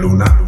luna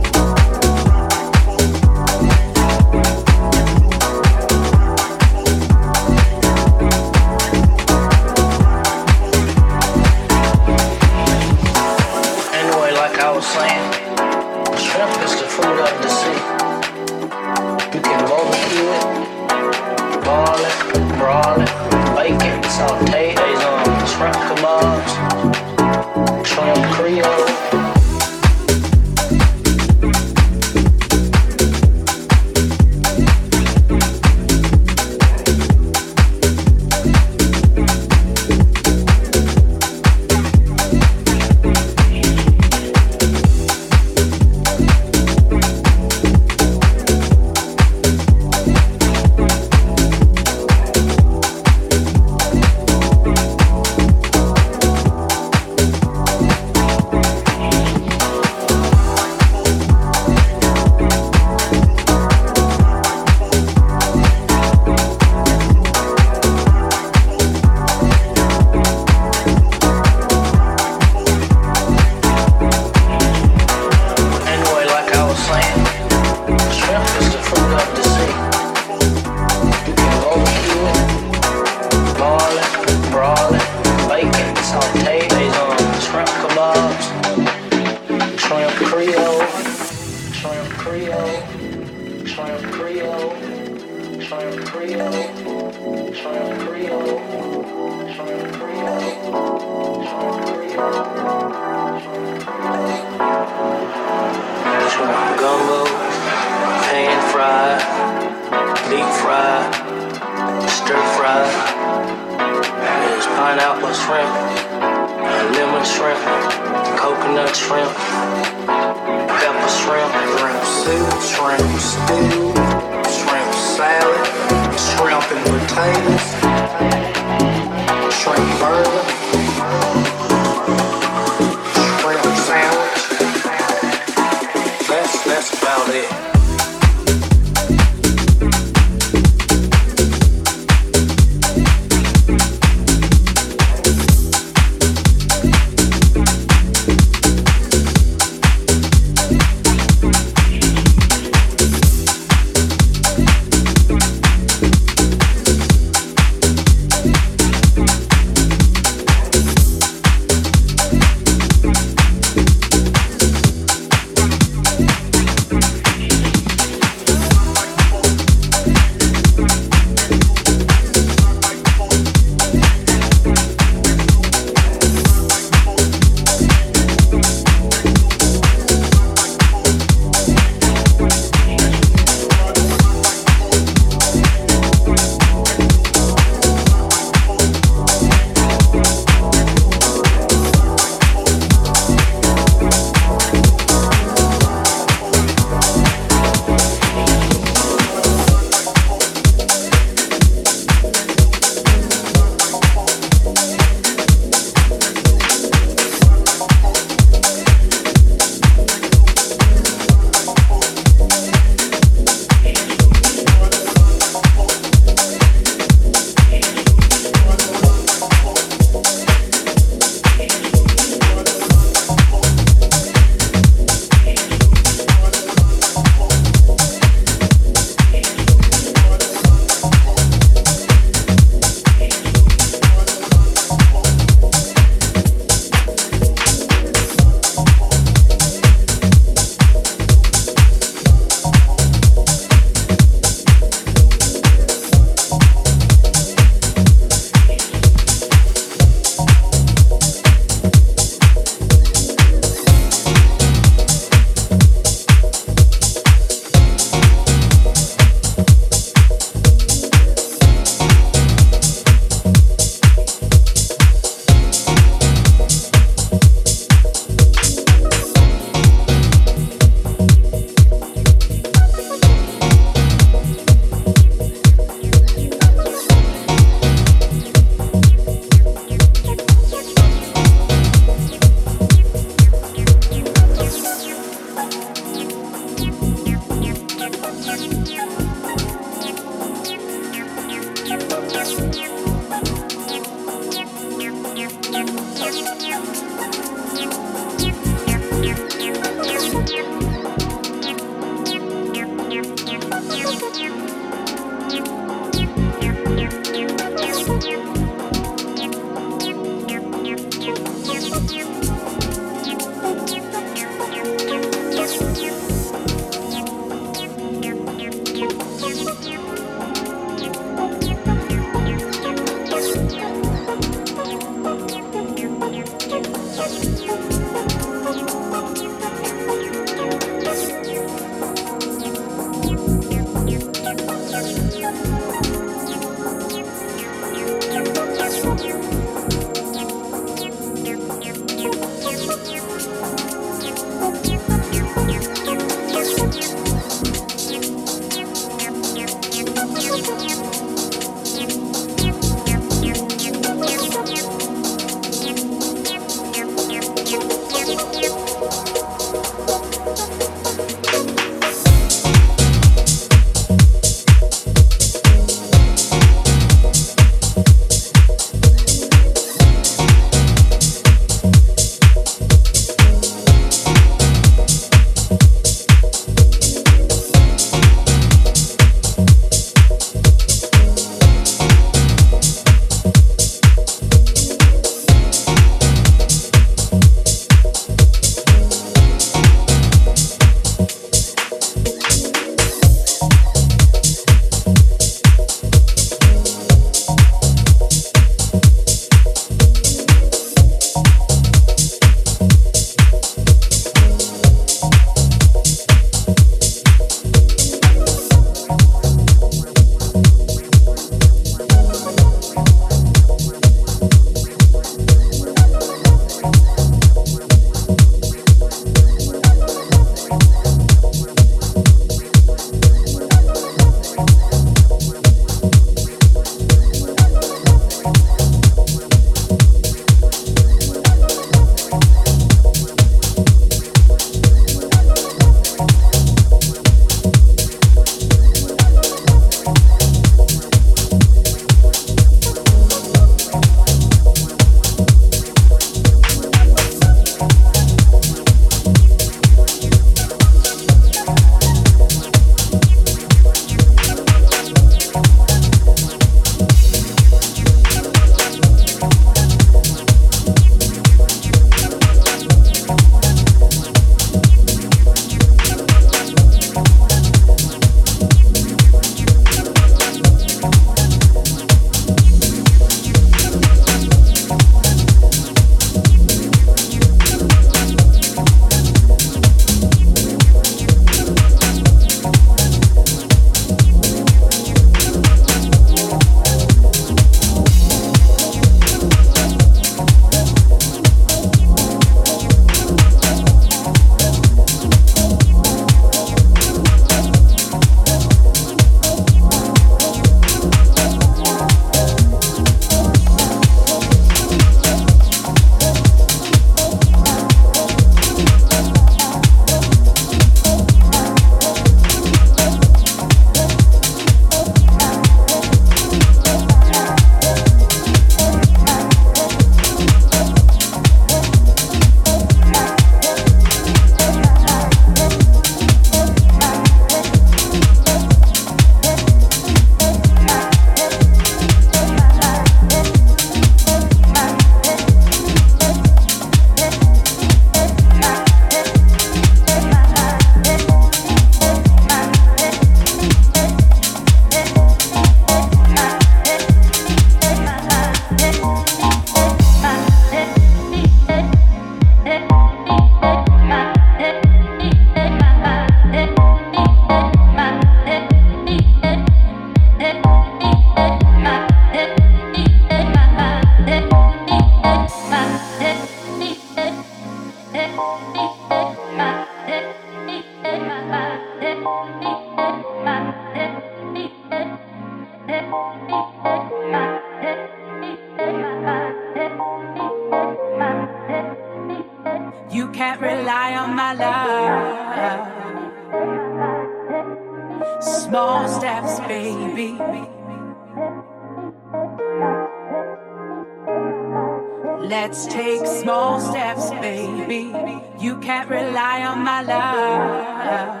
Take small steps, baby. You can't rely on my love.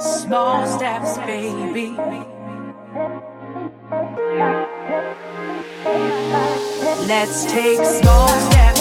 Small steps, baby. Let's take small steps.